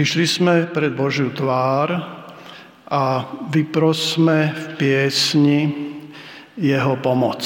Prišli sme pred Božiu tvár a vyprosme v piesni jeho pomoc.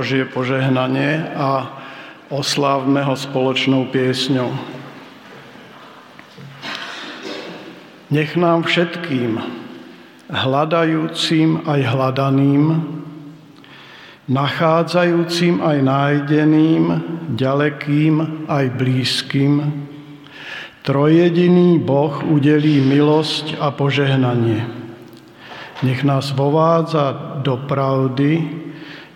Božie požehnanie a oslávme ho spoločnou piesňou. Nech nám všetkým, hľadajúcim aj hľadaným, nachádzajúcim aj nájdeným, ďalekým aj blízkym, trojediný Boh udelí milosť a požehnanie. Nech nás vovádza do pravdy,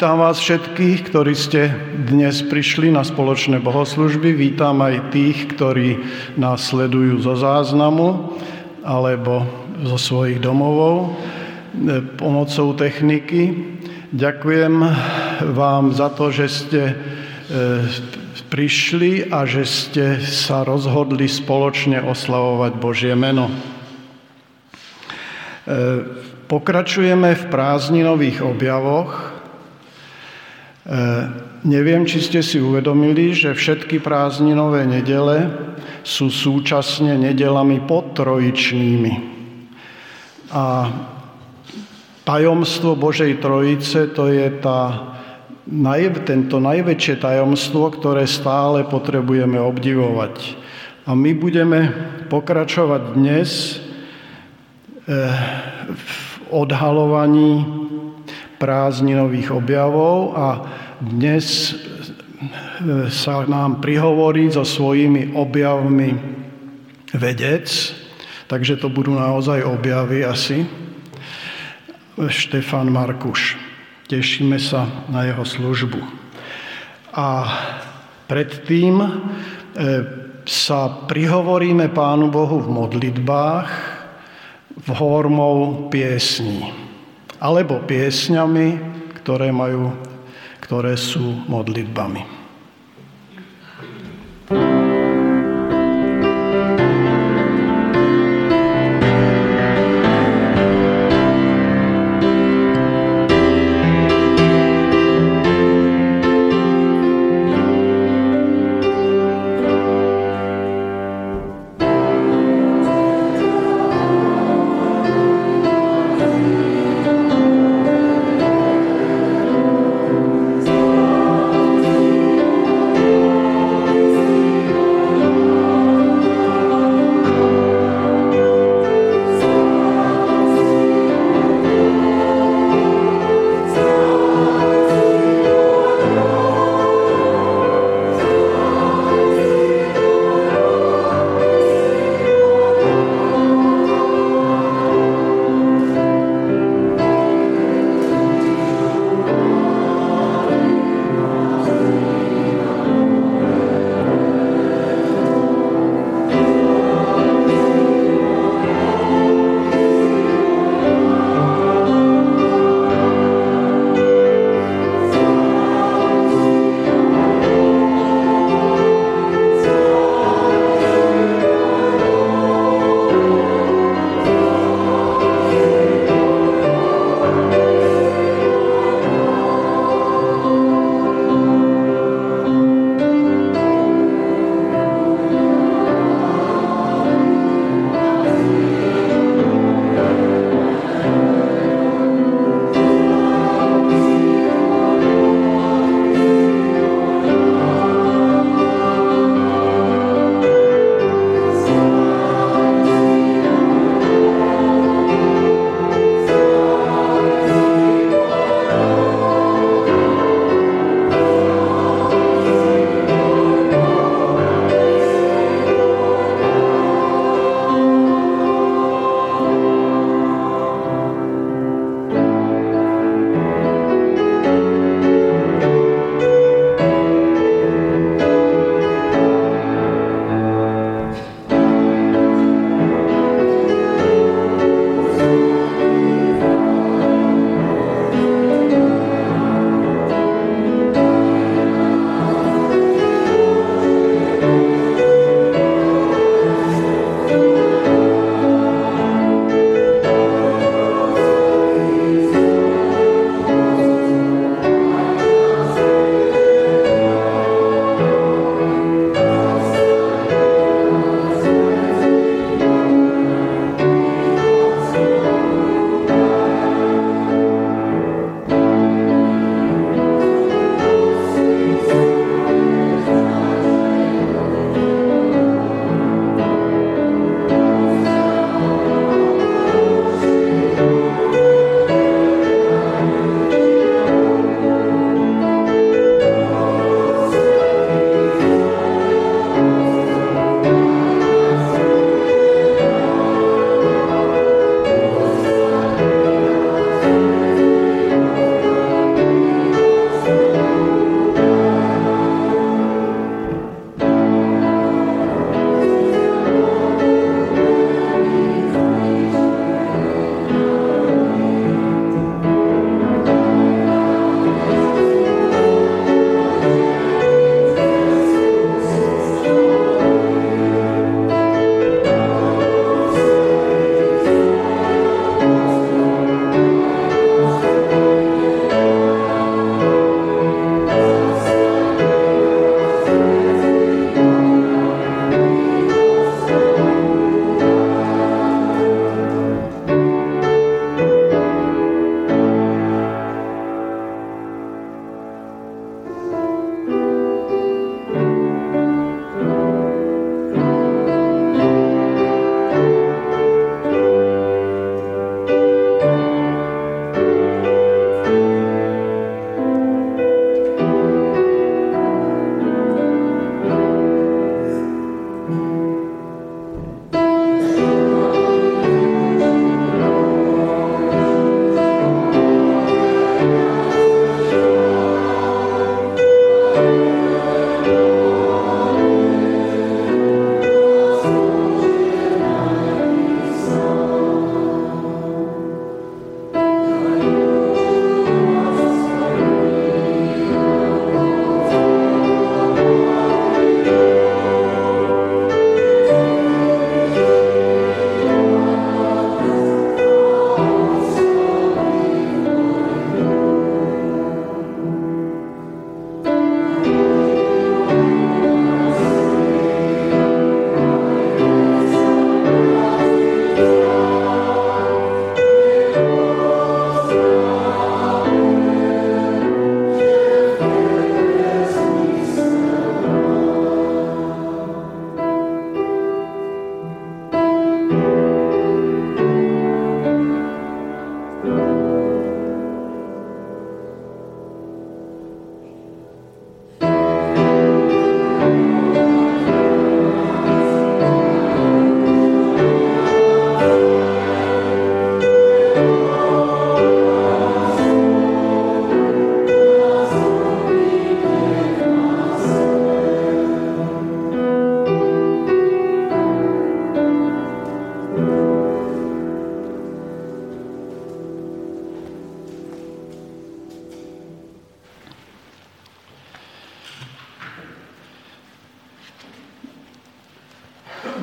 Vítam vás všetkých, ktorí ste dnes prišli na spoločné bohoslužby. Vítam aj tých, ktorí nás sledujú zo záznamu alebo zo svojich domovov e, pomocou techniky. Ďakujem vám za to, že ste e, prišli a že ste sa rozhodli spoločne oslavovať Božie meno. E, pokračujeme v prázdninových objavoch neviem, či ste si uvedomili, že všetky prázdninové nedele sú súčasne nedelami podtrojičnými. A tajomstvo Božej Trojice to je tá, tento najväčšie tajomstvo, ktoré stále potrebujeme obdivovať. A my budeme pokračovať dnes e, v odhalovaní prázdninových objavov a dnes e, sa nám prihovorí so svojimi objavmi vedec, takže to budú naozaj objavy asi. Štefan Markuš. Tešíme sa na jeho službu. A predtým e, sa prihovoríme Pánu Bohu v modlitbách v formou piesní alebo piesňami, ktoré, majú, ktoré sú modlitbami.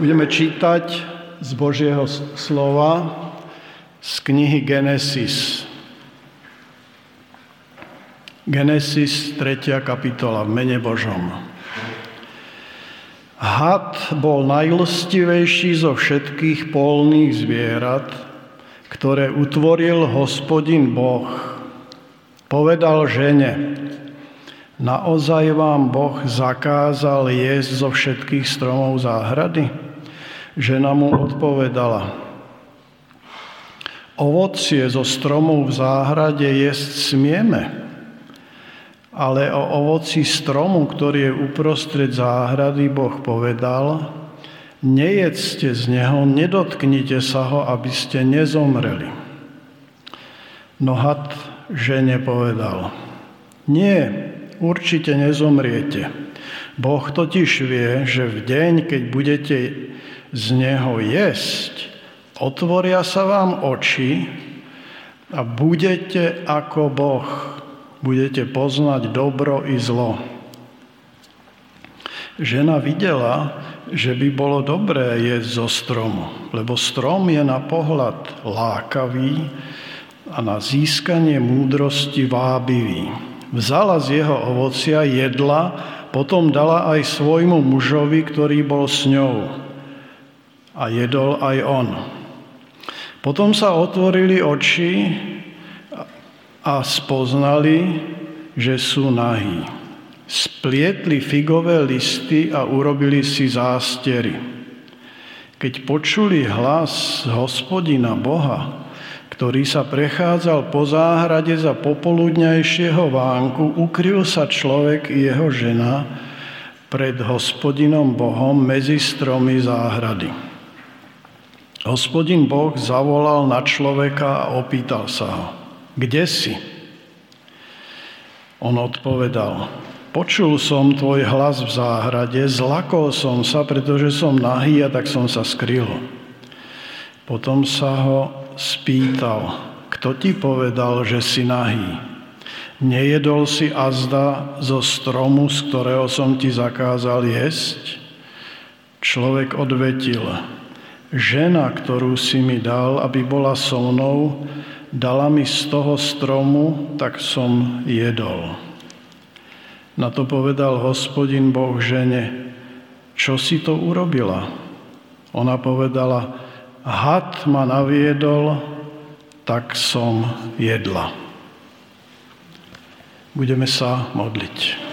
Budeme čítať z Božieho slova z knihy Genesis. Genesis, 3. kapitola v mene Božom. Had bol najlstivejší zo všetkých polných zvierat, ktoré utvoril hospodin Boh. Povedal žene, naozaj vám Boh zakázal jesť zo všetkých stromov záhrady? Žena mu odpovedala, ovocie zo stromov v záhrade jesť smieme, ale o ovoci stromu, ktorý je uprostred záhrady, Boh povedal, nejedzte z neho, nedotknite sa ho, aby ste nezomreli. No had žene povedal, nie, určite nezomriete. Boh totiž vie, že v deň, keď budete z neho jesť, otvoria sa vám oči a budete ako Boh budete poznať dobro i zlo. Žena videla, že by bolo dobré jesť zo stromu, lebo strom je na pohľad lákavý a na získanie múdrosti vábivý. Vzala z jeho ovocia, jedla, potom dala aj svojmu mužovi, ktorý bol s ňou. A jedol aj on. Potom sa otvorili oči a spoznali, že sú nahí. Splietli figové listy a urobili si zástery. Keď počuli hlas hospodina Boha, ktorý sa prechádzal po záhrade za popoludňajšieho vánku, ukryl sa človek i jeho žena pred hospodinom Bohom medzi stromy záhrady. Hospodin Boh zavolal na človeka a opýtal sa ho, kde si? On odpovedal, počul som tvoj hlas v záhrade, zlakol som sa, pretože som nahý a tak som sa skryl. Potom sa ho spýtal, kto ti povedal, že si nahý? Nejedol si azda zo stromu, z ktorého som ti zakázal jesť? Človek odvetil, žena, ktorú si mi dal, aby bola so mnou, dala mi z toho stromu, tak som jedol. Na to povedal hospodin Boh žene, čo si to urobila? Ona povedala, had ma naviedol, tak som jedla. Budeme sa modliť.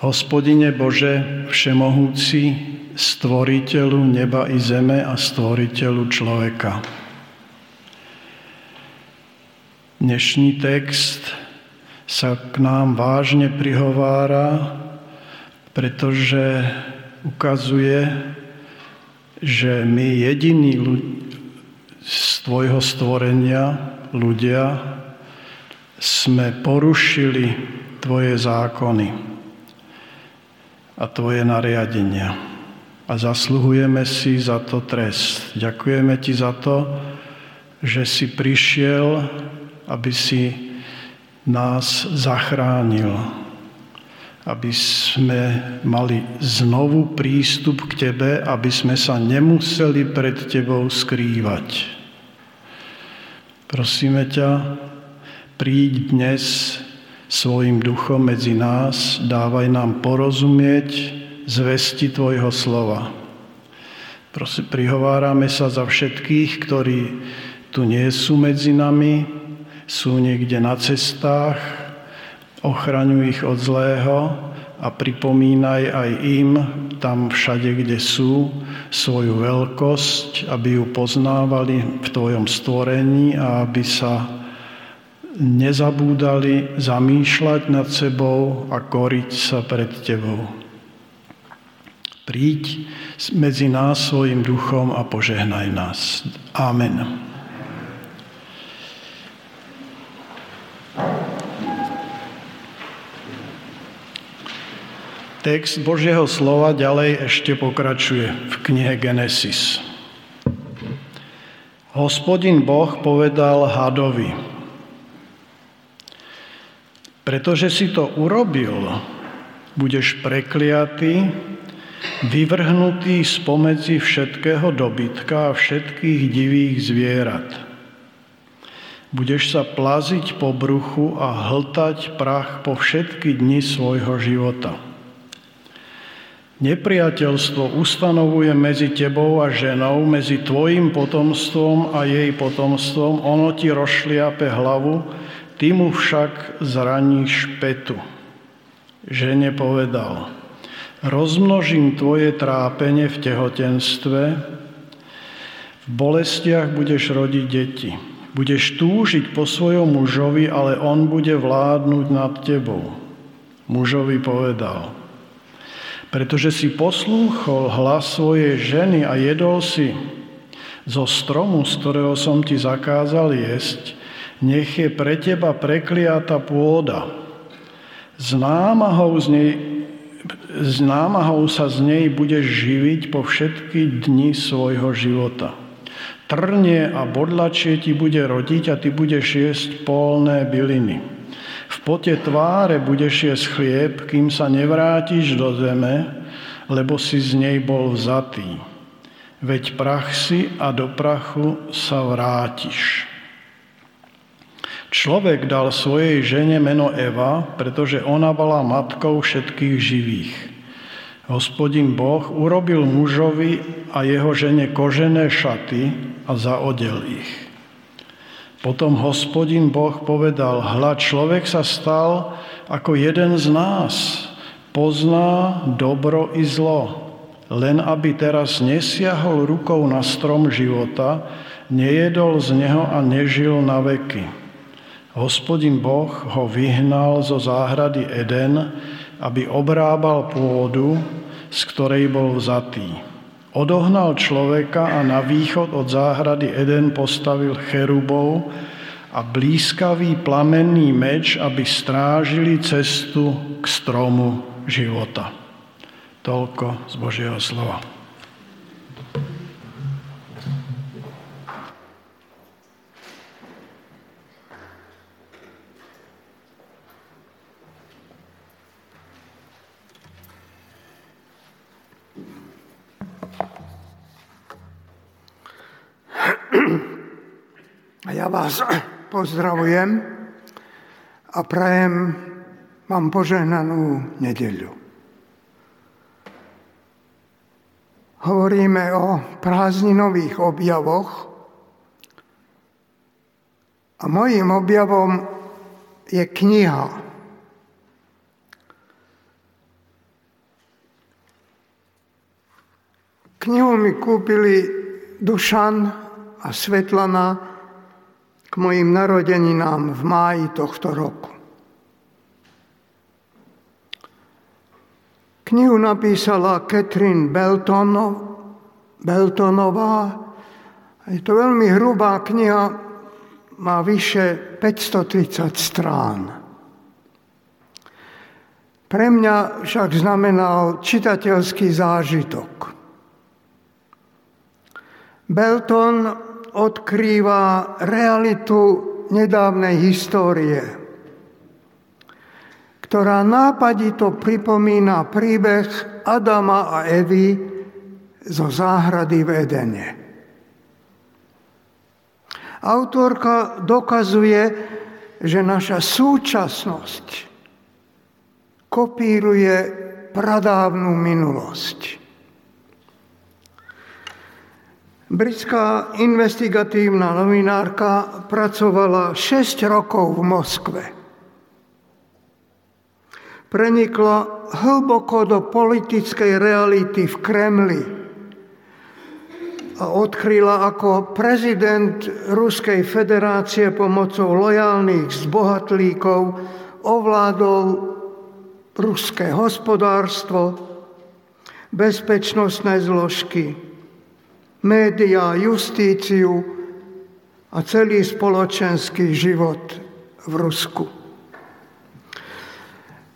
Hospodine Bože, všemohúci, stvoriteľu neba i zeme a stvoriteľu človeka. Dnešný text sa k nám vážne prihovára, pretože ukazuje, že my jediní z tvojho stvorenia, ľudia, sme porušili tvoje zákony a tvoje nariadenia. A zasluhujeme si za to trest. Ďakujeme ti za to, že si prišiel, aby si nás zachránil, aby sme mali znovu prístup k Tebe, aby sme sa nemuseli pred Tebou skrývať. Prosíme ťa, príď dnes svojim duchom medzi nás, dávaj nám porozumieť zvesti Tvojho slova. Prosím, prihovárame sa za všetkých, ktorí tu nie sú medzi nami, sú niekde na cestách, ochraňuj ich od zlého a pripomínaj aj im tam všade, kde sú, svoju veľkosť, aby ju poznávali v Tvojom stvorení a aby sa nezabúdali zamýšľať nad sebou a koriť sa pred Tebou. Príď medzi nás svojim duchom a požehnaj nás. Amen. Text Božieho slova ďalej ešte pokračuje v knihe Genesis. Hospodin Boh povedal hadovi, Pretože si to urobil, budeš prekliatý, vyvrhnutý spomedzi všetkého dobytka a všetkých divých zvierat. Budeš sa plaziť po bruchu a hltať prach po všetky dni svojho života. Nepriateľstvo ustanovuje medzi tebou a ženou, medzi tvojim potomstvom a jej potomstvom. Ono ti rozšliape hlavu, ty mu však zraníš petu. Žene povedal, rozmnožím tvoje trápenie v tehotenstve, v bolestiach budeš rodiť deti. Budeš túžiť po svojom mužovi, ale on bude vládnuť nad tebou. Mužovi povedal, pretože si poslúchol hlas svojej ženy a jedol si zo stromu, z ktorého som ti zakázal jesť, nech je pre teba prekliata pôda. Z námahou, z nej, z námahou sa z nej budeš živiť po všetky dni svojho života. Trnie a bodlačie ti bude rodiť a ty budeš jesť polné byliny. V pote tváre budeš jesť chlieb, kým sa nevrátiš do zeme, lebo si z nej bol vzatý. Veď prach si a do prachu sa vrátiš. Človek dal svojej žene meno Eva, pretože ona bola matkou všetkých živých. Hospodin Boh urobil mužovi a jeho žene kožené šaty a zaodel ich. Potom hospodin Boh povedal, hľa človek sa stal ako jeden z nás, pozná dobro i zlo, len aby teraz nesiahol rukou na strom života, nejedol z neho a nežil na veky. Hospodin Boh ho vyhnal zo záhrady Eden, aby obrábal pôdu, z ktorej bol vzatý. Odohnal človeka a na východ od záhrady Eden postavil cherubov a blízkavý plamenný meč, aby strážili cestu k stromu života. Toľko z Božieho slova. A ja vás pozdravujem a prajem vám požehnanú nedeľu. Hovoríme o prázdninových objavoch a mojím objavom je kniha. Knihu mi kúpili Dušan a Svetlana k mojim narodeninám v máji tohto roku. Knihu napísala Catherine Belton, Beltonová. Je to veľmi hrubá kniha, má vyše 530 strán. Pre mňa však znamenal čitateľský zážitok. Belton odkrýva realitu nedávnej histórie, ktorá nápadito pripomína príbeh Adama a Evy zo záhrady v Edene. Autorka dokazuje, že naša súčasnosť kopíruje pradávnu minulosť. Britská investigatívna novinárka pracovala 6 rokov v Moskve. Prenikla hlboko do politickej reality v Kremli a odkryla, ako prezident Ruskej federácie pomocou lojálnych zbohatlíkov ovládol ruské hospodárstvo, bezpečnostné zložky, médiá, justíciu a celý spoločenský život v Rusku.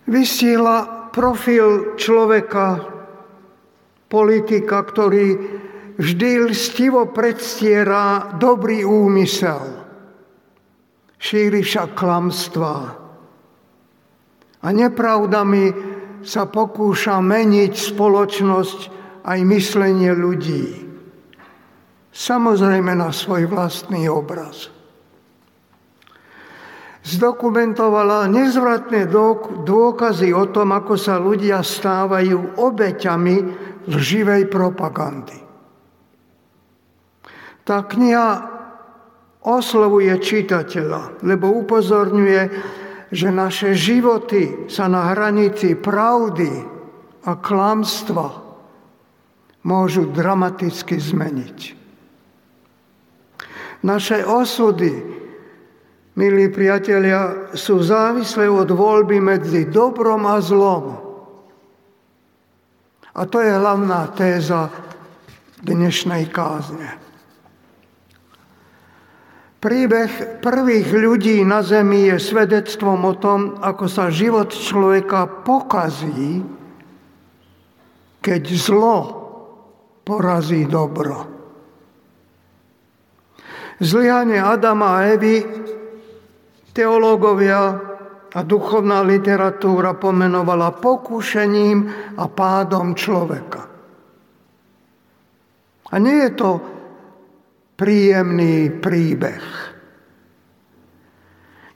Vysíla profil človeka, politika, ktorý vždy lstivo predstiera dobrý úmysel, šíri však klamstvá a nepravdami sa pokúša meniť spoločnosť aj myslenie ľudí. Samozrejme na svoj vlastný obraz. Zdokumentovala nezvratné dôkazy o tom, ako sa ľudia stávajú obeťami lživej propagandy. Tá kniha oslovuje čitateľa, lebo upozorňuje, že naše životy sa na hranici pravdy a klamstva môžu dramaticky zmeniť. Naše osudy, milí priatelia, sú závislé od voľby medzi dobrom a zlom. A to je hlavná téza dnešnej kázne. Príbeh prvých ľudí na zemi je svedectvom o tom, ako sa život človeka pokazí, keď zlo porazí dobro. Zlyhanie Adama a Evy teológovia a duchovná literatúra pomenovala pokušením a pádom človeka. A nie je to príjemný príbeh.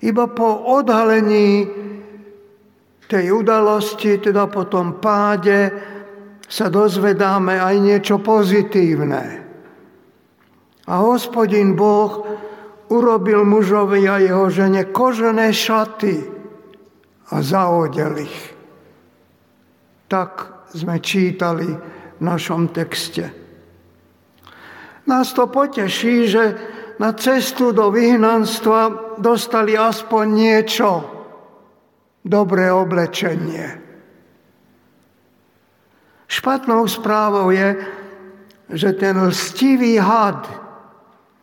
Iba po odhalení tej udalosti, teda po tom páde, sa dozvedáme aj niečo pozitívne. A hospodin Boh urobil mužovi a jeho žene kožené šaty a zaodel ich. Tak sme čítali v našom texte. Nás to poteší, že na cestu do vyhnanstva dostali aspoň niečo, dobré oblečenie. Špatnou správou je, že ten lstivý had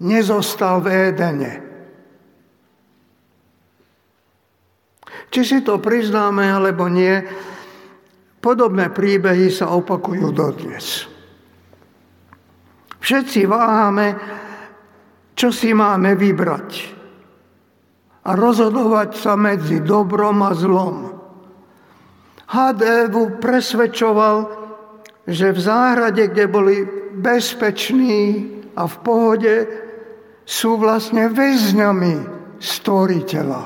nezostal v Édene. Či si to priznáme alebo nie, podobné príbehy sa opakujú dodnes. Všetci váhame, čo si máme vybrať a rozhodovať sa medzi dobrom a zlom. Hadevu presvedčoval, že v záhrade, kde boli bezpeční a v pohode, sú vlastne väzňami stvoriteľa.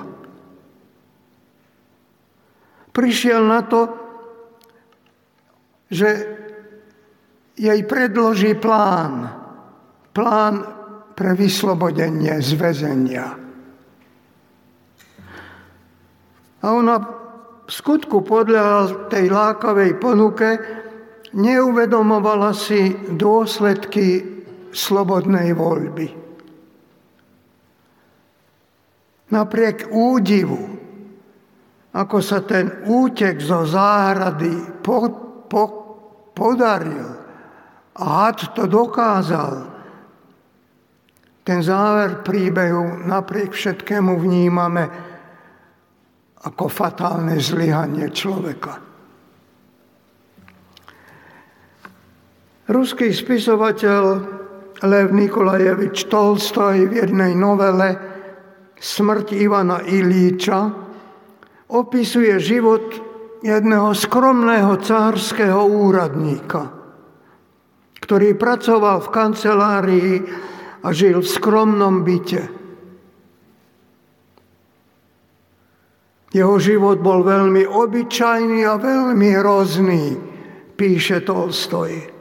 Prišiel na to, že jej predloží plán. Plán pre vyslobodenie z väzenia. A ona v skutku podľa tej lákavej ponuke neuvedomovala si dôsledky slobodnej voľby. Napriek údivu, ako sa ten útek zo záhrady po, po, podaril, a had to dokázal. Ten záver príbehu napriek všetkému vnímame ako fatálne zlyhanie človeka. Ruský spisovateľ Lev Nikolajevič Tolstoj v jednej novele Smrť Ivana Ilíča opisuje život jedného skromného cárskeho úradníka – ktorý pracoval v kancelárii a žil v skromnom byte. Jeho život bol veľmi obyčajný a veľmi hrozný, píše Tolstoj.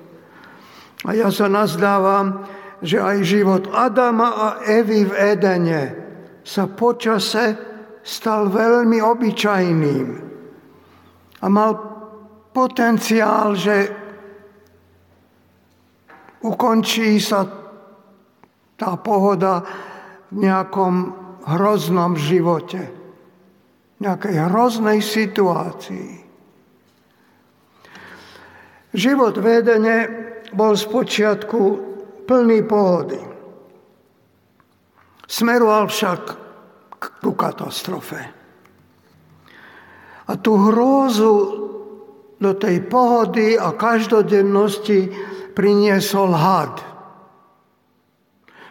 A ja sa nazdávam, že aj život Adama a Evy v Edene sa počase stal veľmi obyčajným a mal potenciál, že ukončí sa tá pohoda v nejakom hroznom živote, v nejakej hroznej situácii. Život v Edene bol spočiatku plný pohody. Smeroval však ku katastrofe. A tú hrôzu do tej pohody a každodennosti priniesol had,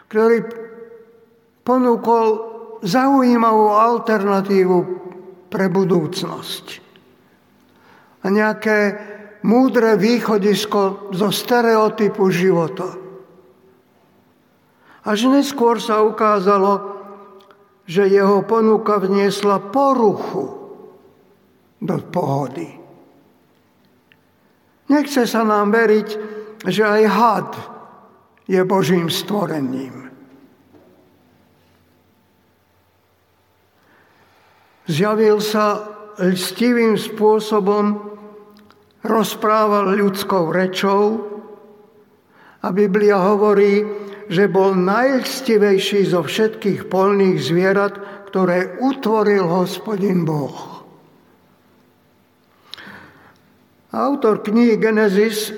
ktorý ponúkol zaujímavú alternatívu pre budúcnosť. A nejaké múdre východisko zo stereotypu života. Až neskôr sa ukázalo, že jeho ponuka vniesla poruchu do pohody. Nechce sa nám veriť, že aj had je Božím stvorením. Zjavil sa lstivým spôsobom, rozprával ľudskou rečou a Biblia hovorí, že bol najlstivejší zo všetkých polných zvierat, ktoré utvoril hospodin Boh. Autor knihy Genesis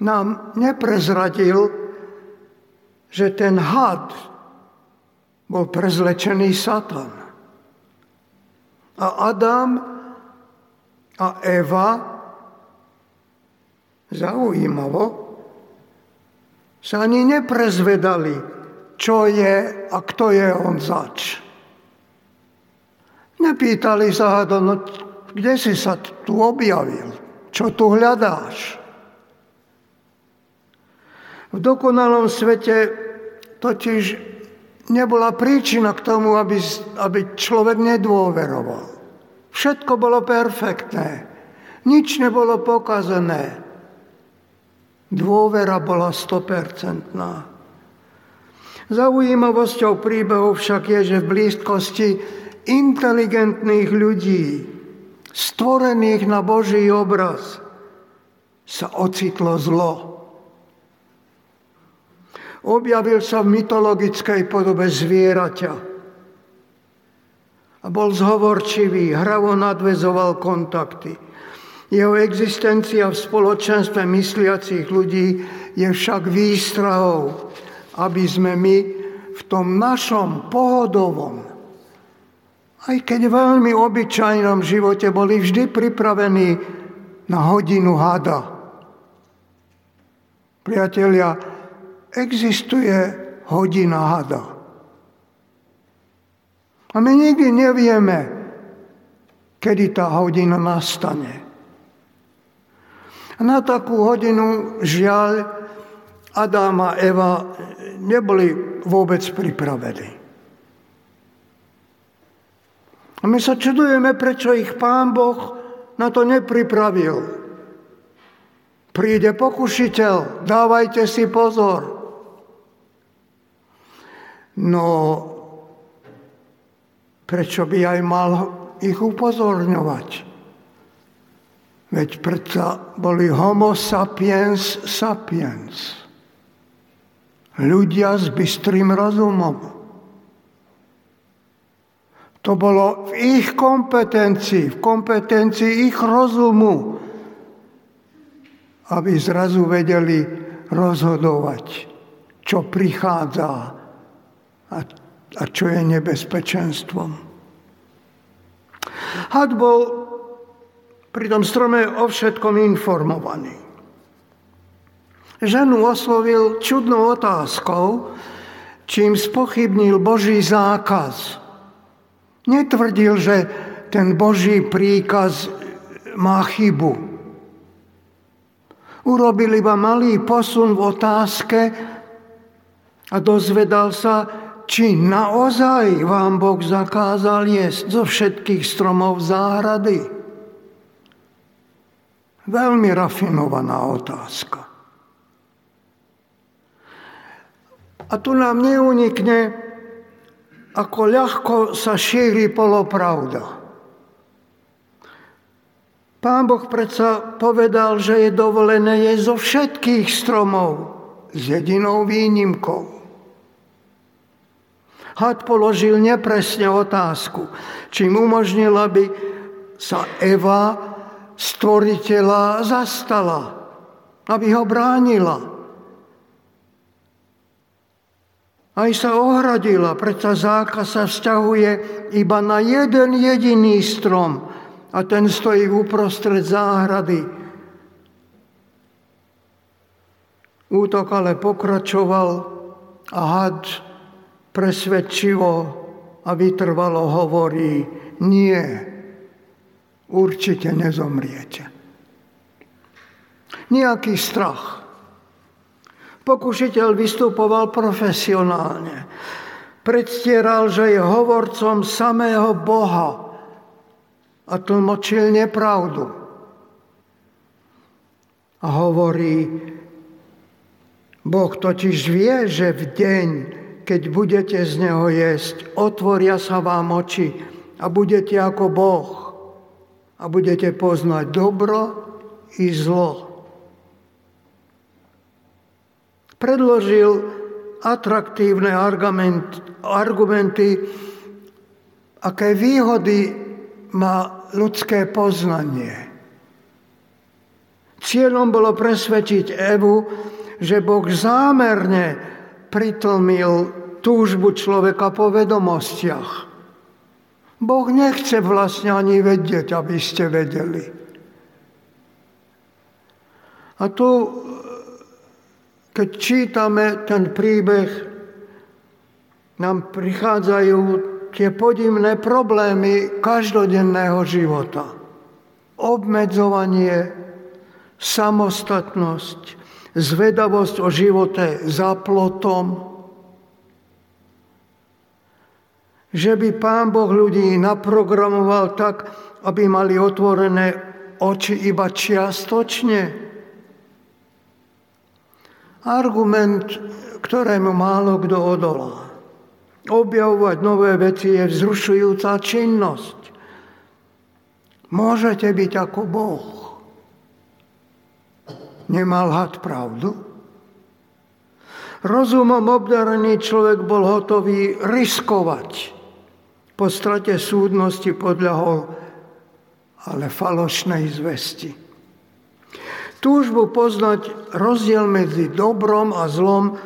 nám neprezradil, že ten had bol prezlečený Satan. A Adam a Eva zaujímavo sa ani neprezvedali, čo je a kto je on zač. Nepýtali sa ho, no kde si sa tu objavil, čo tu hľadáš. V dokonalom svete totiž nebola príčina k tomu, aby, aby človek nedôveroval. Všetko bolo perfektné. Nič nebolo pokazené. Dôvera bola stopercentná. Zaujímavosťou príbehu však je, že v blízkosti inteligentných ľudí, stvorených na Boží obraz, sa ocitlo zlo. Objavil sa v mytologickej podobe zvieraťa. A bol zhovorčivý, hravo nadvezoval kontakty. Jeho existencia v spoločenstve mysliacich ľudí je však výstrahou, aby sme my v tom našom pohodovom, aj keď veľmi obyčajnom živote boli vždy pripravení na hodinu hada. Priatelia, existuje hodina hada. A my nikdy nevieme, kedy tá hodina nastane. Na takú hodinu žiaľ Adam a Eva neboli vôbec pripravení. A my sa čudujeme, prečo ich pán Boh na to nepripravil. Príde pokušiteľ, dávajte si pozor. No, prečo by aj mal ich upozorňovať? Veď predsa boli homo sapiens sapiens. Ľudia s bystrým rozumom. To bolo v ich kompetencii, v kompetencii ich rozumu, aby zrazu vedeli rozhodovať, čo prichádza a, a čo je nebezpečenstvom. Had bol pri tom strome o všetkom informovaný. Ženu oslovil čudnou otázkou, čím spochybnil Boží zákaz. Netvrdil, že ten Boží príkaz má chybu. Urobil iba malý posun v otázke a dozvedal sa, či naozaj vám Boh zakázal jesť zo všetkých stromov záhrady? Veľmi rafinovaná otázka. A tu nám neunikne, ako ľahko sa šíri polopravda. Pán Boh predsa povedal, že je dovolené jesť zo všetkých stromov s jedinou výnimkou. Had položil nepresne otázku, čím umožnil, aby sa Eva stvoriteľa zastala, aby ho bránila. Aj sa ohradila, preto zákaz sa vzťahuje iba na jeden jediný strom a ten stojí uprostred záhrady. Útok ale pokračoval a had presvedčivo a vytrvalo hovorí, nie, určite nezomriete. Nejaký strach. Pokušiteľ vystupoval profesionálne. Predstieral, že je hovorcom samého Boha a tlmočil nepravdu. A hovorí, Boh totiž vie, že v deň, keď budete z neho jesť, otvoria sa vám oči a budete ako Boh a budete poznať dobro i zlo. Predložil atraktívne argumenty, aké výhody má ľudské poznanie. Cieľom bolo presvedčiť Evu, že Boh zámerne pritlmil túžbu človeka po vedomostiach. Boh nechce vlastne ani vedieť, aby ste vedeli. A tu, keď čítame ten príbeh, nám prichádzajú tie podivné problémy každodenného života. Obmedzovanie, samostatnosť, zvedavosť o živote za plotom, že by Pán Boh ľudí naprogramoval tak, aby mali otvorené oči iba čiastočne. Argument, ktorému málo kto odolá. Objavovať nové veci je vzrušujúca činnosť. Môžete byť ako Boh. Nemal had pravdu? Rozumom obdarený človek bol hotový riskovať. Po strate súdnosti podľahol ale falošnej zvesti. Túžbu poznať rozdiel medzi dobrom a zlom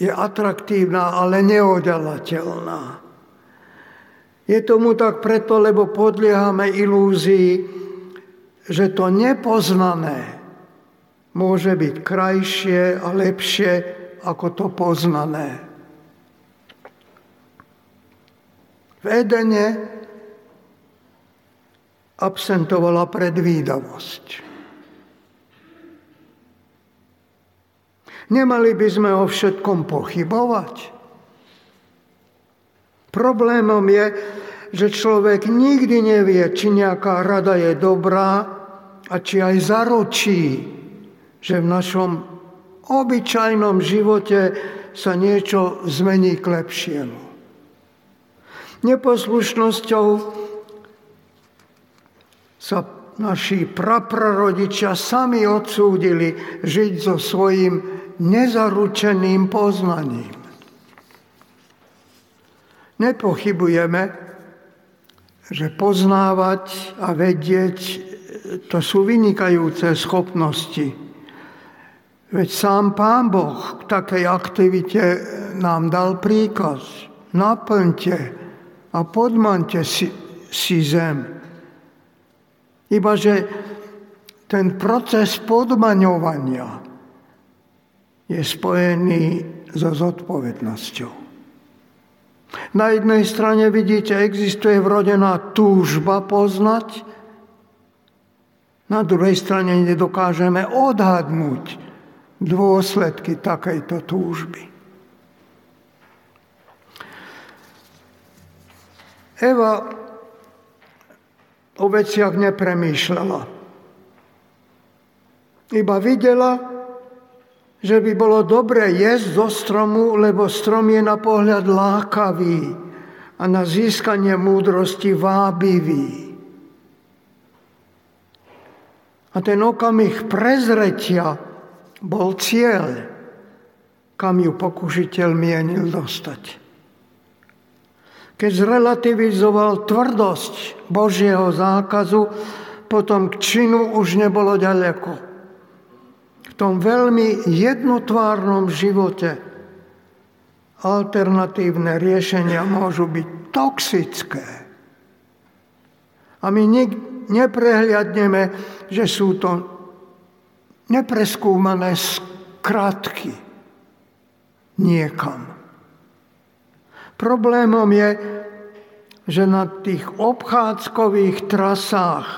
je atraktívna, ale neodalateľná. Je tomu tak preto, lebo podliehame ilúzii, že to nepoznané môže byť krajšie a lepšie ako to poznané. V Edene absentovala predvídavosť. Nemali by sme o všetkom pochybovať. Problémom je, že človek nikdy nevie, či nejaká rada je dobrá a či aj zaručí, že v našom obyčajnom živote sa niečo zmení k lepšiemu. Neposlušnosťou sa naši praprarodičia sami odsúdili žiť so svojím nezaručeným poznaním. Nepochybujeme, že poznávať a vedieť to sú vynikajúce schopnosti. Veď sám Pán Boh k takej aktivite nám dal príkaz. Naplňte a podmante si, si zem. Ibaže ten proces podmaňovania je spojený so zodpovednosťou. Na jednej strane vidíte, existuje vrodená túžba poznať, na druhej strane nedokážeme odhadnúť dôsledky takejto túžby. Eva o veciach nepremýšľala. Iba videla, že by bolo dobre jesť zo stromu, lebo strom je na pohľad lákavý a na získanie múdrosti vábivý. A ten okamih prezretia bol cieľ, kam ju pokušiteľ mienil dostať. Keď zrelativizoval tvrdosť Božieho zákazu, potom k činu už nebolo ďaleko. V tom veľmi jednotvárnom živote alternatívne riešenia môžu byť toxické. A my neprehliadneme, že sú to nepreskúmané skratky niekam. Problémom je, že na tých obchádzkových trasách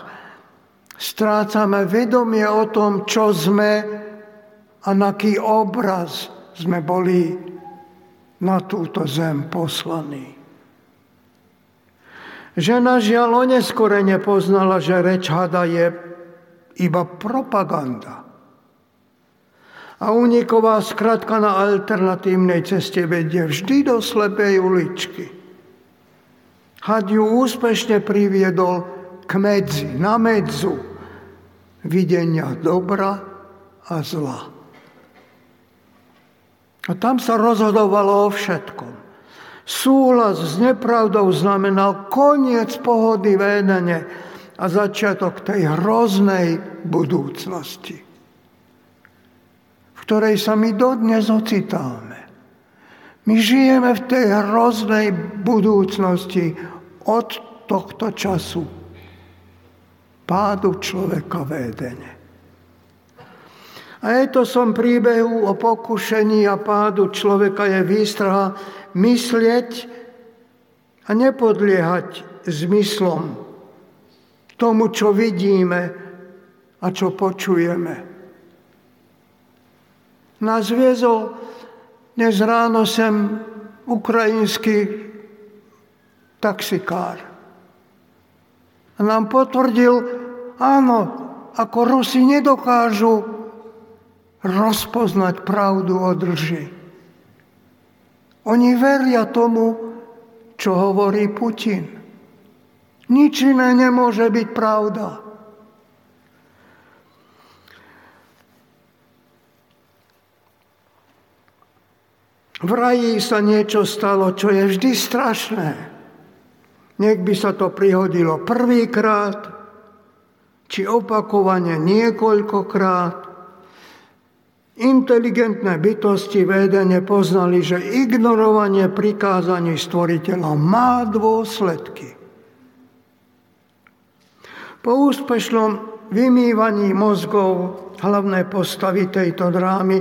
strácame vedomie o tom, čo sme a na aký obraz sme boli na túto zem poslaní. Žena žiaľ oneskore nepoznala, že reč hada je iba propaganda. A uniková skratka na alternatívnej ceste vedie vždy do slepej uličky. Had ju úspešne priviedol k medzi, na medzu videnia dobra a zla. A tam sa rozhodovalo o všetkom. Súhlas s nepravdou znamenal koniec pohody vedene a začiatok tej hroznej budúcnosti ktorej sa my dodnes ocitáme. My žijeme v tej hroznej budúcnosti od tohto času pádu človeka v Edene. A je to som príbehu o pokušení a pádu človeka je výstraha myslieť a nepodliehať zmyslom tomu, čo vidíme a čo počujeme nás viezol dnes ráno sem ukrajinský taxikár. A nám potvrdil, áno, ako Rusi nedokážu rozpoznať pravdu od lži. Oni veria tomu, čo hovorí Putin. Nič iné nemôže byť pravda. V raji sa niečo stalo, čo je vždy strašné. Nech by sa to prihodilo prvýkrát, či opakovane niekoľkokrát. Inteligentné bytosti vedene poznali, že ignorovanie prikázaní stvoriteľa má dôsledky. Po úspešnom vymývaní mozgov hlavné postavy tejto drámy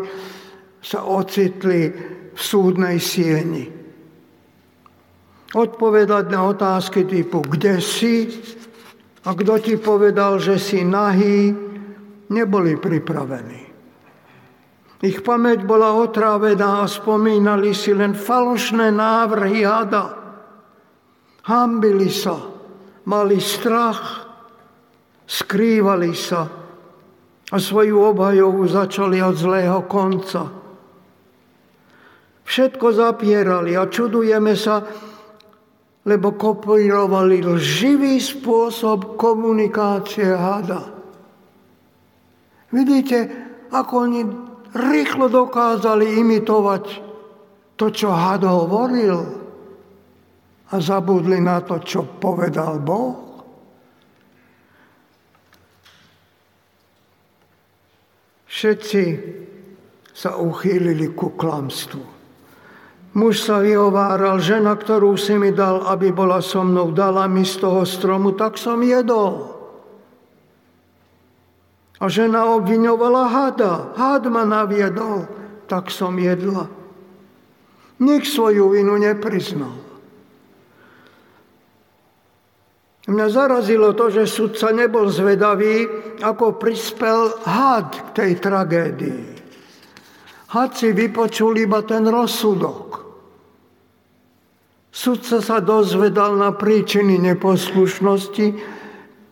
sa ocitli v súdnej sieni. Odpovedať na otázky typu kde si a kto ti povedal, že si nahý, neboli pripravení. Ich pamäť bola otrávená a spomínali si len falošné návrhy hada. Hambili sa, mali strach, skrývali sa a svoju obhajovu začali od zlého konca všetko zapierali a čudujeme sa, lebo kopírovali živý spôsob komunikácie hada. Vidíte, ako oni rýchlo dokázali imitovať to, čo had hovoril a zabudli na to, čo povedal Boh. Všetci sa uchýlili ku klamstvu. Muž sa vyhováral, žena, ktorú si mi dal, aby bola so mnou, dala mi z toho stromu, tak som jedol. A žena obviňovala hada. Had ma naviedol, tak som jedla. Nik svoju vinu nepriznal. Mňa zarazilo to, že sudca nebol zvedavý, ako prispel had k tej tragédii. Had si vypočul iba ten rozsudok. Sudca sa dozvedal na príčiny neposlušnosti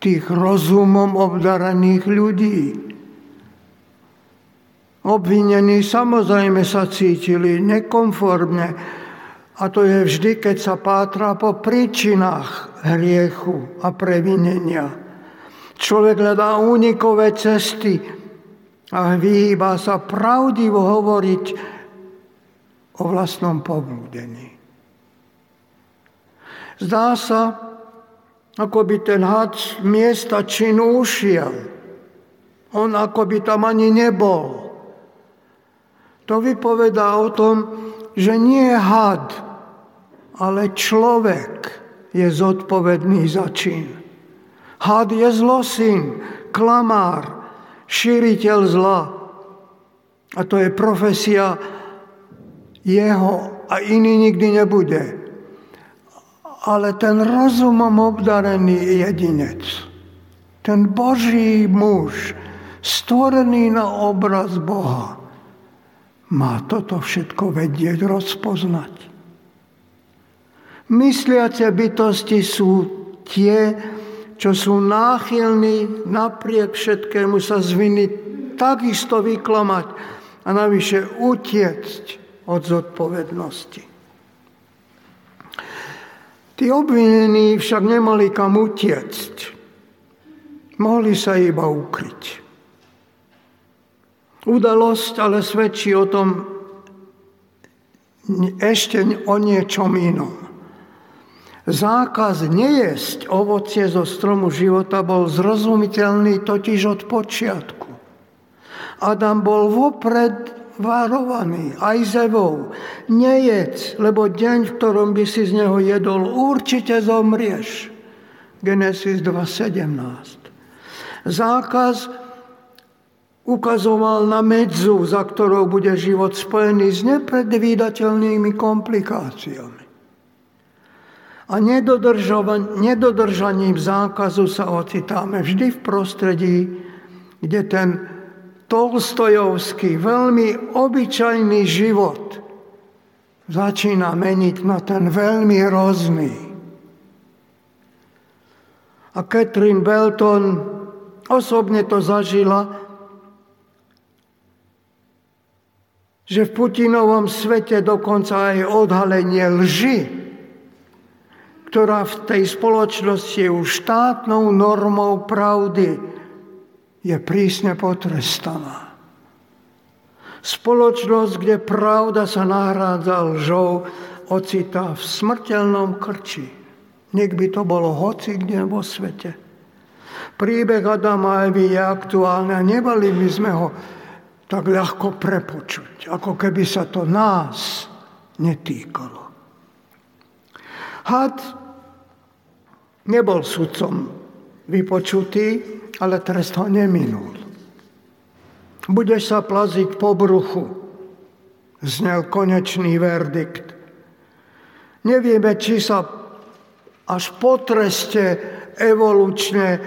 tých rozumom obdaraných ľudí. Obvinení samozrejme sa cítili nekonformne a to je vždy, keď sa pátra po príčinách hriechu a previnenia. Človek hľadá únikové cesty a vyhýba sa pravdivo hovoriť o vlastnom poblúdení. Zdá sa, ako by ten had z miesta činu ušiel. On ako by tam ani nebol. To vypovedá o tom, že nie had, ale človek je zodpovedný za čin. Had je zlosyn, klamár, šíriteľ zla. A to je profesia jeho a iný nikdy nebude. Ale ten rozumom obdarený jedinec, ten Boží muž, stvorený na obraz Boha, má toto všetko vedieť, rozpoznať. Mysliace bytosti sú tie, čo sú náchylní napriek všetkému sa z viny takisto vyklamať a navyše utiecť od zodpovednosti. Tí obvinení však nemali kam utiecť. Mohli sa iba ukryť. Udalosť ale svedčí o tom ešte o niečom inom. Zákaz nejesť ovocie zo stromu života bol zrozumiteľný totiž od počiatku. Adam bol vopred varovaný aj zevou. Nejedz, lebo deň, v ktorom by si z neho jedol, určite zomrieš. Genesis 2.17. Zákaz ukazoval na medzu, za ktorou bude život spojený s nepredvídateľnými komplikáciami. A nedodržaním zákazu sa ocitáme vždy v prostredí, kde ten tolstojovský, veľmi obyčajný život začína meniť na ten veľmi hrozný. A Catherine Belton osobne to zažila že v Putinovom svete dokonca aj odhalenie lži, ktorá v tej spoločnosti je už štátnou normou pravdy, je prísne potrestaná. Spoločnosť, kde pravda sa nahrádza lžou, ocitá v smrteľnom krči. Niek by to bolo hoci kde vo svete. Príbeh Adama Evy je aktuálny a nebali by sme ho tak ľahko prepočuť, ako keby sa to nás netýkalo. Had nebol sudcom vypočutý, ale trest ho neminul. Budeš sa plaziť po bruchu, znel konečný verdikt. Nevieme, či sa až po treste evolučne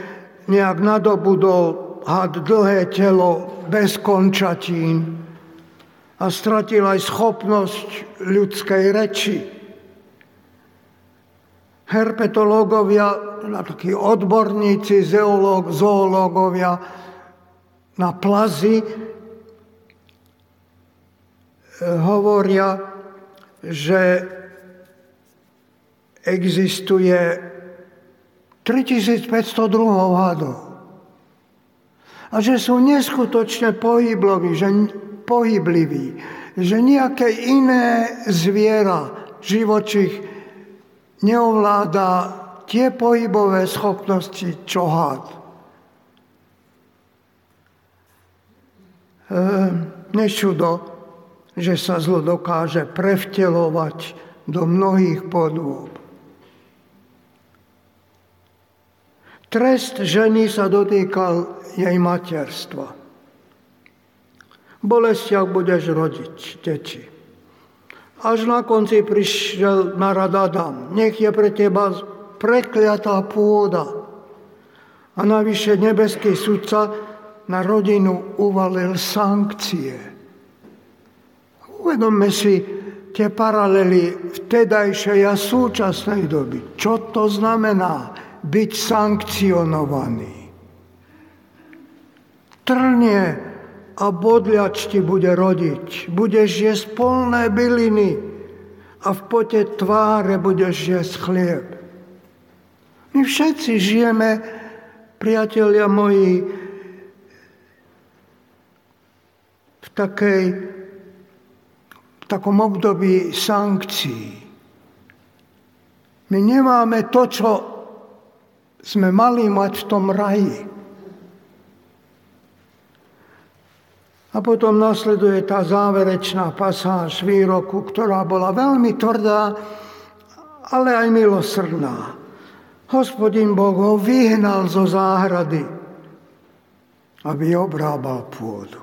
nejak nadobudol had dlhé telo bez končatín a stratil aj schopnosť ľudskej reči. Herpetológovia, takí odborníci, zoológ, zoológovia na plazy eh, hovoria, že existuje 3500 druhov hadov a že sú neskutočne pohybloví, že, pohybliví, že nejaké iné zviera, živočich neovláda tie pohybové schopnosti, čo had. E, nečudo, že sa zlo dokáže prevtelovať do mnohých podôb. Trest ženy sa dotýkal jej materstva. Bolestiach budeš rodiť deti. Až na konci prišiel na rad Adam. Nech je pre teba prekliatá pôda. A navyše nebeský sudca na rodinu uvalil sankcie. Uvedomme si tie paralely vtedajšej a súčasnej doby. Čo to znamená? byť sankcionovaný. Trnie a bodľač ti bude rodiť. Budeš jesť polné byliny a v pote tváre budeš jesť chlieb. My všetci žijeme, priatelia moji, v, takej, v takom období sankcií. My nemáme to, čo sme mali mať v tom raji. A potom nasleduje tá záverečná pasáž výroku, ktorá bola veľmi tvrdá, ale aj milosrdná. Hospodin Boh ho vyhnal zo záhrady, aby obrábal pôdu.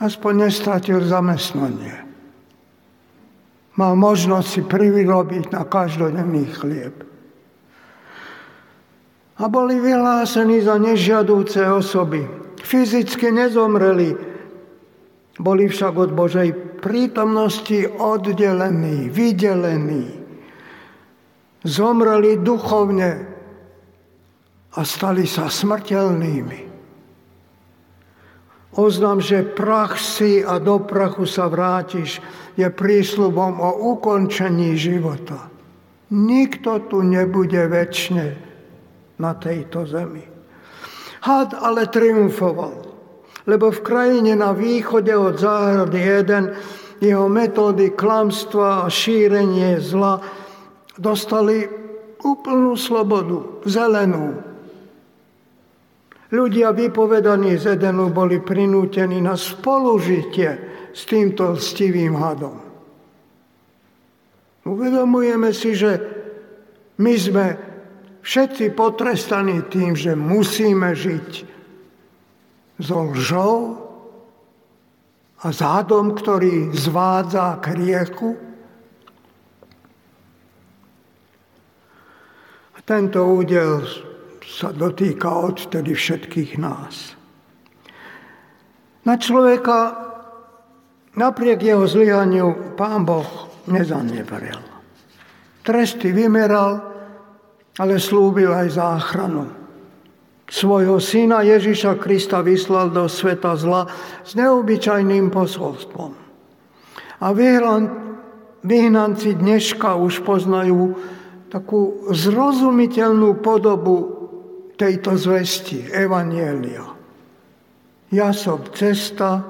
Aspoň nestratil zamestnanie. mal možnosť si privyrobiť na každodenný chlieb. A boli vyhlásení za nežiadúce osoby. Fyzicky nezomreli, boli však od Božej prítomnosti oddelení, vydelení. Zomreli duchovne a stali sa smrteľnými. Oznam, že prach si a do prachu sa vrátiš, je prísľubom o ukončení života. Nikto tu nebude väčšine na tejto zemi. Had ale triumfoval, lebo v krajine na východe od záhrady Eden jeho metódy klamstva a šírenie zla dostali úplnú slobodu, zelenú, Ľudia vypovedaní z Edenu boli prinútení na spolužitie s týmto lstivým hadom. Uvedomujeme si, že my sme všetci potrestaní tým, že musíme žiť so lžou a zádom, ktorý zvádza k rieku. A tento údel sa dotýka odtedy všetkých nás. Na človeka napriek jeho zlyhaniu pán Boh nezaneveril. Tresty vymeral, ale slúbil aj záchranu. Svojho syna Ježiša Krista vyslal do sveta zla s neobyčajným posolstvom. A vyhnanci dneška už poznajú takú zrozumiteľnú podobu tejto zvesti, Evanielia. Ja som cesta,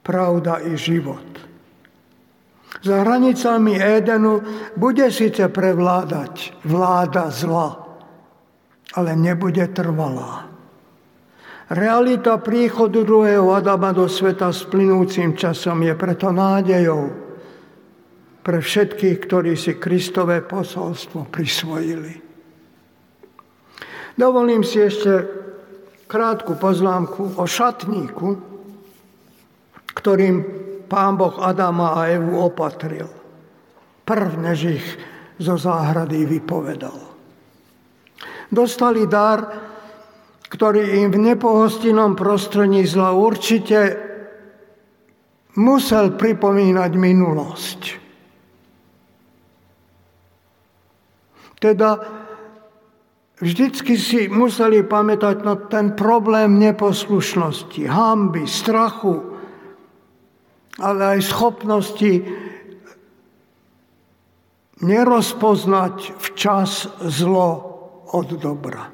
pravda i život. Za hranicami Édenu bude síce prevládať vláda zla, ale nebude trvalá. Realita príchodu druhého Adama do sveta s plynúcim časom je preto nádejou pre všetkých, ktorí si Kristové posolstvo prisvojili. Dovolím si ešte krátku poznámku o šatníku, ktorým pán Boh Adama a Evu opatril. Prv, než ich zo záhrady vypovedal. Dostali dar, ktorý im v nepohostinnom prostredí zla určite musel pripomínať minulosť. Teda Vždycky si museli pamätať na ten problém neposlušnosti, hamby, strachu, ale aj schopnosti nerozpoznať včas zlo od dobra.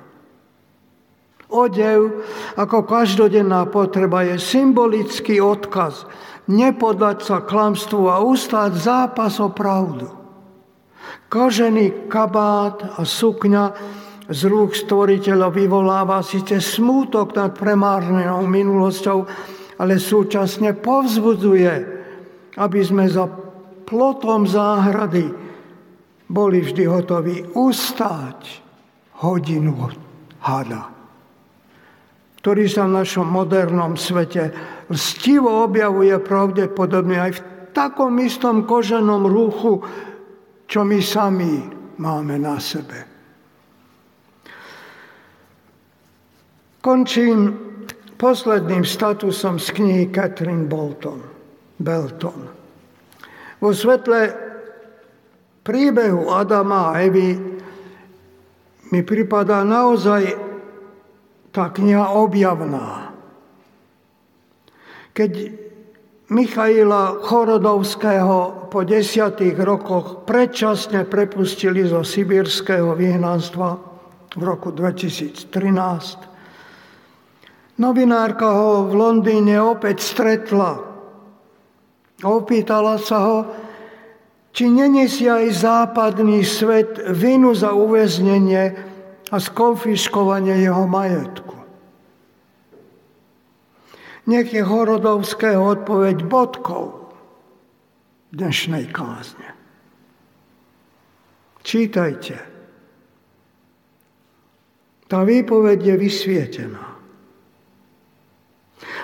Odev ako každodenná potreba je symbolický odkaz nepodať sa klamstvu a ustáť zápas o pravdu. Kožený kabát a sukňa z rúk stvoriteľa vyvoláva síce smútok nad premárnenou minulosťou, ale súčasne povzbudzuje, aby sme za plotom záhrady boli vždy hotoví ustáť hodinu hada, ktorý sa v našom modernom svete lstivo objavuje pravdepodobne aj v takom istom koženom ruchu, čo my sami máme na sebe. Končím posledným statusom z knihy Catherine Bolton, Belton. Vo svetle príbehu Adama a Evy mi pripadá naozaj tá kniha objavná. Keď Michaila Chorodovského po desiatých rokoch predčasne prepustili zo sibírského vyhnanstva v roku 2013, Novinárka ho v Londýne opäť stretla. Opýtala sa ho, či nenesie aj západný svet vinu za uväznenie a skonfiškovanie jeho majetku. Nech je Horodovského odpoveď bodkou dnešnej kázne. Čítajte. Tá výpoveď je vysvietená.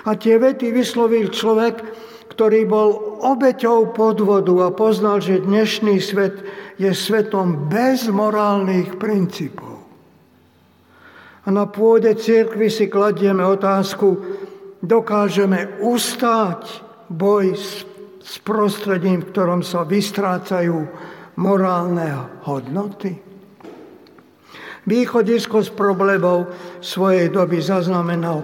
A tie vety vyslovil človek, ktorý bol obeťou podvodu a poznal, že dnešný svet je svetom bez morálnych princípov. A na pôde cirkvi si kladieme otázku, dokážeme ustáť boj s, s prostredím, v ktorom sa vystrácajú morálne hodnoty? Východisko z problémov svojej doby zaznamenal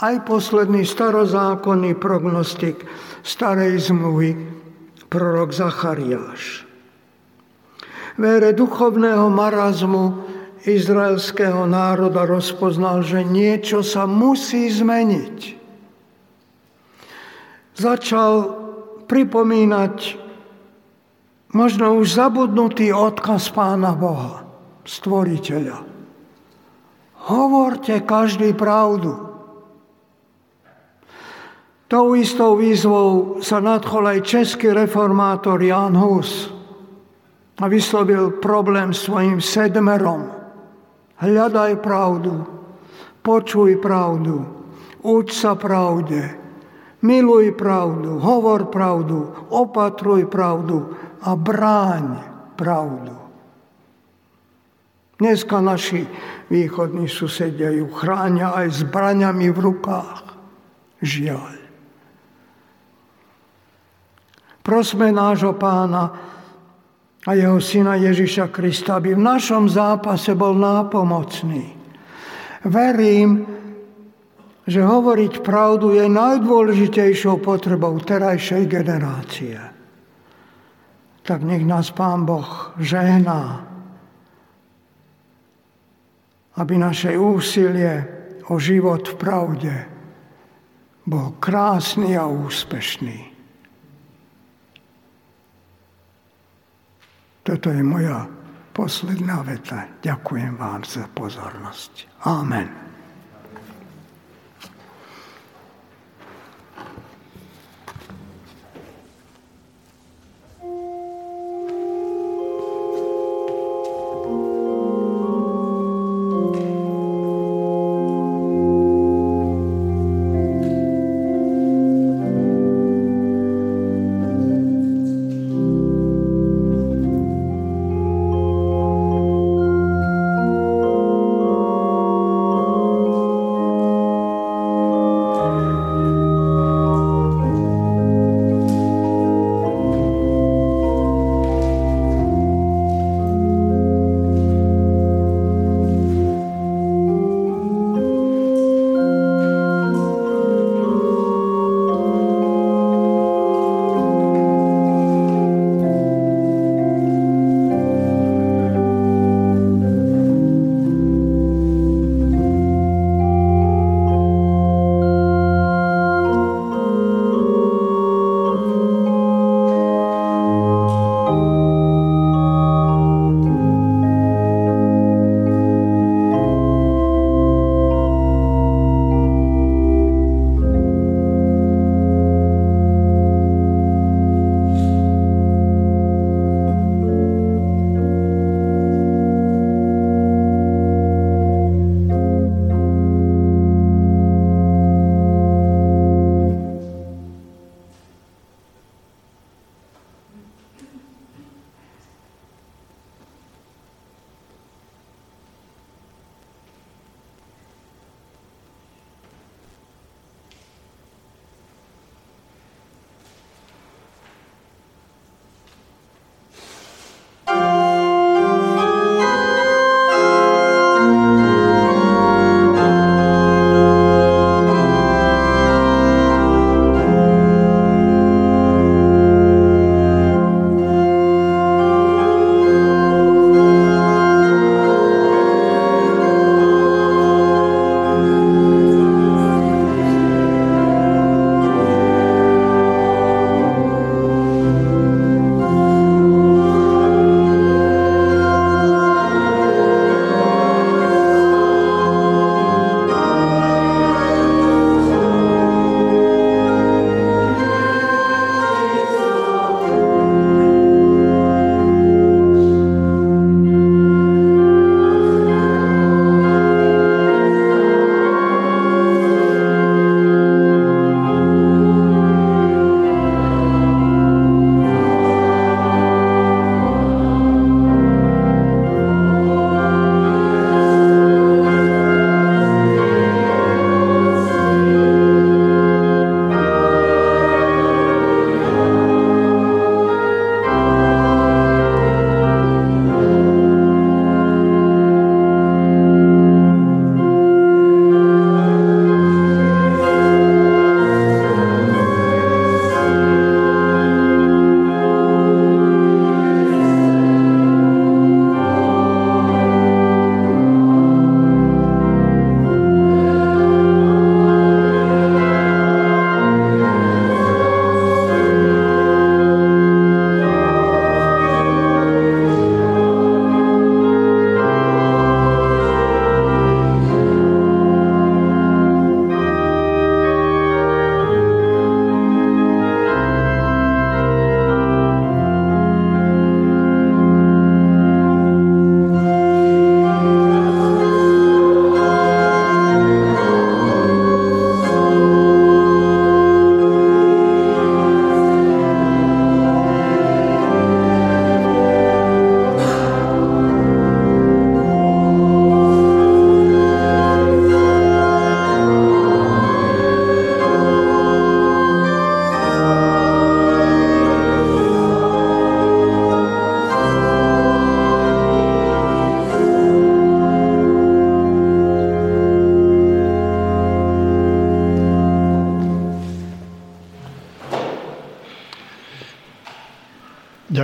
aj posledný starozákonný prognostik starej zmluvy, prorok Zachariáš. Vére duchovného marazmu izraelského národa rozpoznal, že niečo sa musí zmeniť. Začal pripomínať možno už zabudnutý odkaz Pána Boha, Stvoriteľa. Hovorte každý pravdu. Tou istou výzvou sa nadchol aj český reformátor Jan Hus a vyslovil problém svojim sedmerom. Hľadaj pravdu, počuj pravdu, uč sa pravde, miluj pravdu, hovor pravdu, opatruj pravdu a bráň pravdu. Dneska naši východní susedia ju chránia aj zbraňami v rukách. Žiaľ. Prosme nášho pána a jeho syna Ježiša Krista, aby v našom zápase bol nápomocný. Verím, že hovoriť pravdu je najdôležitejšou potrebou terajšej generácie. Tak nech nás Pán Boh žehná, aby naše úsilie o život v pravde bol krásny a úspešný. Toto je moja posledná veta. Ďakujem vám za pozornosť. Amen.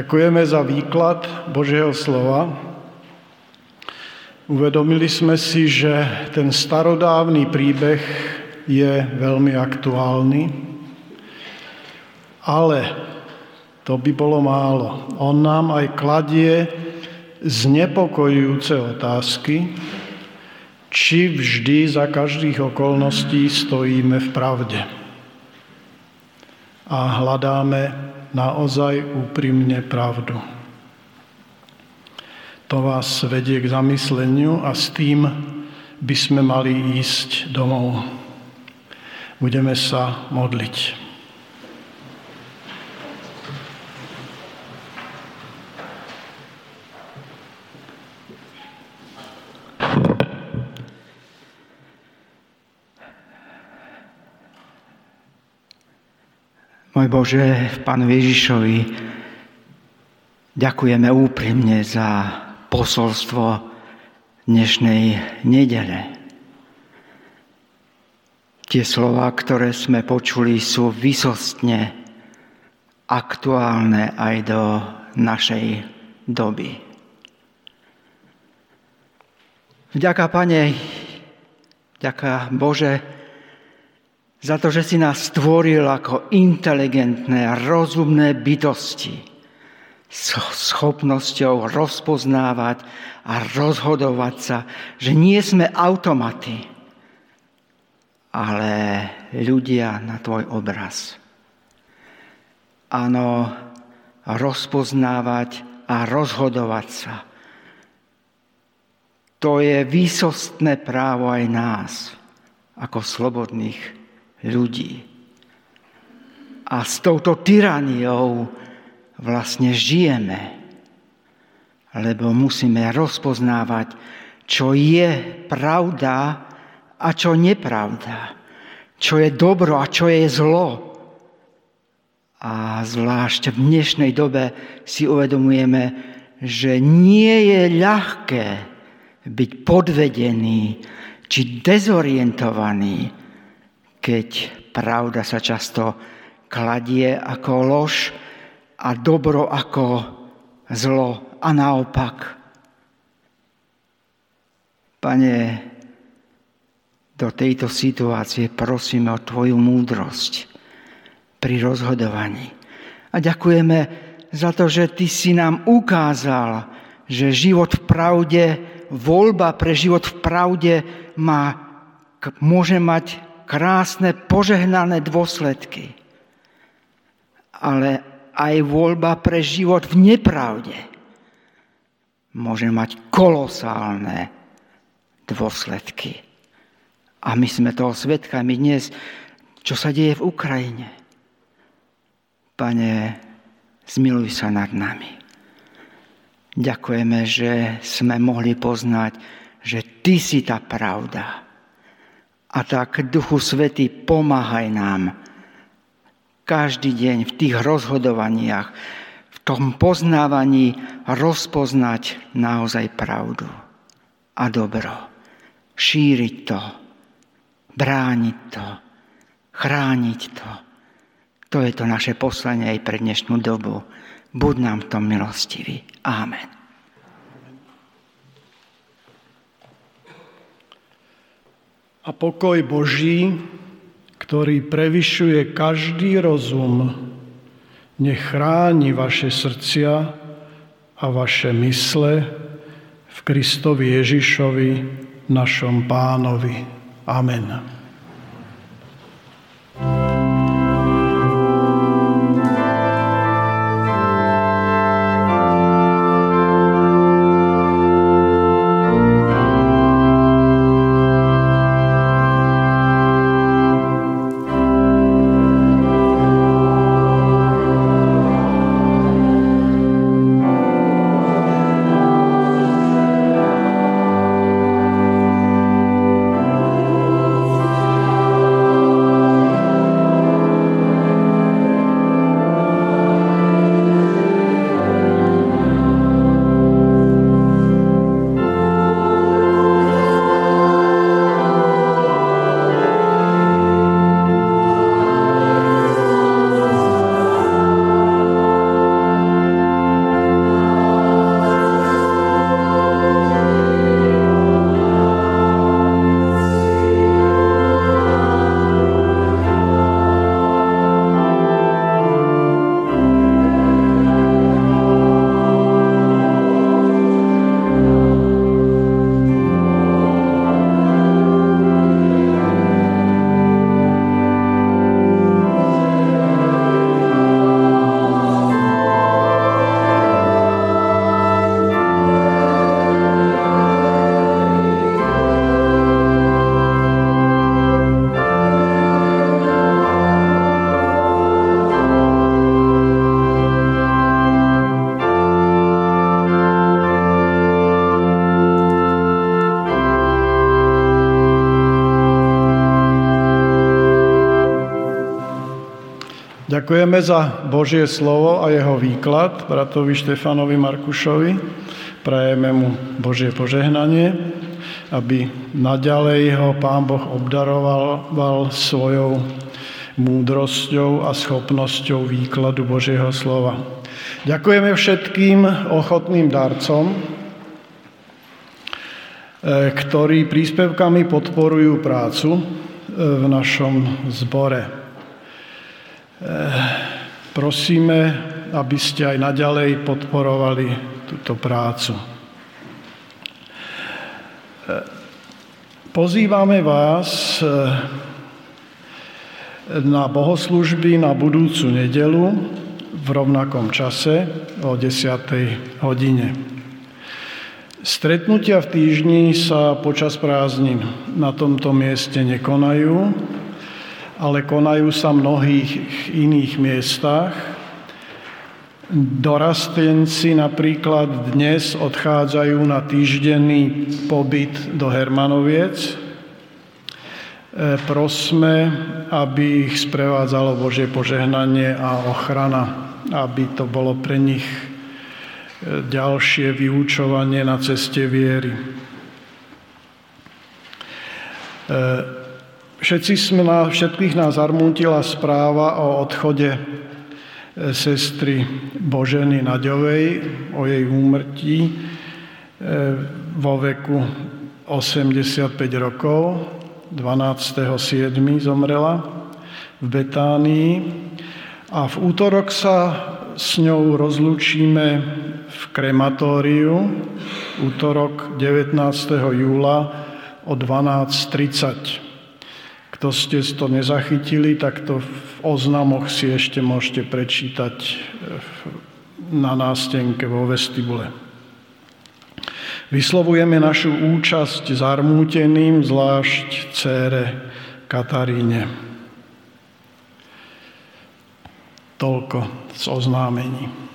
Ďakujeme za výklad Božieho slova. Uvedomili sme si, že ten starodávny príbeh je veľmi aktuálny, ale to by bolo málo. On nám aj kladie znepokojujúce otázky, či vždy za každých okolností stojíme v pravde a hľadáme naozaj úprimne pravdu. To vás vedie k zamysleniu a s tým by sme mali ísť domov. Budeme sa modliť. Môj Bože, Pánu Ježišovi, ďakujeme úprimne za posolstvo dnešnej nedele. Tie slova, ktoré sme počuli, sú vysostne aktuálne aj do našej doby. Vďaka, Pane, vďaka Bože, za to, že si nás stvoril ako inteligentné rozumné bytosti s schopnosťou rozpoznávať a rozhodovať sa, že nie sme automaty, ale ľudia na tvoj obraz. Áno, rozpoznávať a rozhodovať sa. To je výsostné právo aj nás, ako slobodných ľudí. A s touto tyraniou vlastne žijeme, lebo musíme rozpoznávať, čo je pravda a čo nepravda, čo je dobro a čo je zlo. A zvlášť v dnešnej dobe si uvedomujeme, že nie je ľahké byť podvedený či dezorientovaný keď pravda sa často kladie ako lož a dobro ako zlo a naopak. Pane, do tejto situácie prosíme o Tvoju múdrosť pri rozhodovaní. A ďakujeme za to, že Ty si nám ukázal, že život v pravde, voľba pre život v pravde má, môže mať krásne, požehnané dôsledky. Ale aj voľba pre život v nepravde môže mať kolosálne dôsledky. A my sme toho svetkami dnes, čo sa deje v Ukrajine. Pane, zmiluj sa nad nami. Ďakujeme, že sme mohli poznať, že Ty si tá pravda a tak, Duchu Svety, pomáhaj nám každý deň v tých rozhodovaniach, v tom poznávaní rozpoznať naozaj pravdu a dobro. Šíriť to, brániť to, chrániť to. To je to naše poslanie aj pre dnešnú dobu. Buď nám v tom milostivý. Amen. A pokoj Boží, ktorý prevyšuje každý rozum, nech chráni vaše srdcia a vaše mysle v Kristovi Ježišovi, našom pánovi. Amen. Ďakujeme za Božie slovo a jeho výklad bratovi Štefanovi Markušovi. Prajeme mu Božie požehnanie, aby naďalej ho Pán Boh obdaroval svojou múdrosťou a schopnosťou výkladu Božieho slova. Ďakujeme všetkým ochotným darcom, e, ktorí príspevkami podporujú prácu e, v našom zbore. Eh, prosíme, aby ste aj naďalej podporovali túto prácu. Eh, pozývame vás eh, na bohoslužby na budúcu nedelu v rovnakom čase o 10. hodine. Stretnutia v týždni sa počas prázdnin na tomto mieste nekonajú, ale konajú sa v mnohých iných miestach. Dorastenci napríklad dnes odchádzajú na týždenný pobyt do Hermanoviec. E, prosme, aby ich sprevádzalo Božie požehnanie a ochrana, aby to bolo pre nich e, ďalšie vyučovanie na ceste viery. Všetci sme na, všetkých nás zarmútila správa o odchode e, sestry Boženy Naďovej, o jej úmrtí e, vo veku 85 rokov. 12.7. zomrela v Betánii a v útorok sa s ňou rozlúčime v krematóriu, útorok 19. júla o 12.30. Kto ste to nezachytili, tak to v oznamoch si ešte môžete prečítať eh, na nástenke vo vestibule. Vyslovujeme našu účasť zarmúteným, zvlášť cére Kataríne. Toľko z oznámení.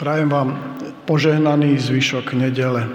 Prajem vám požehnaný zvyšok nedele.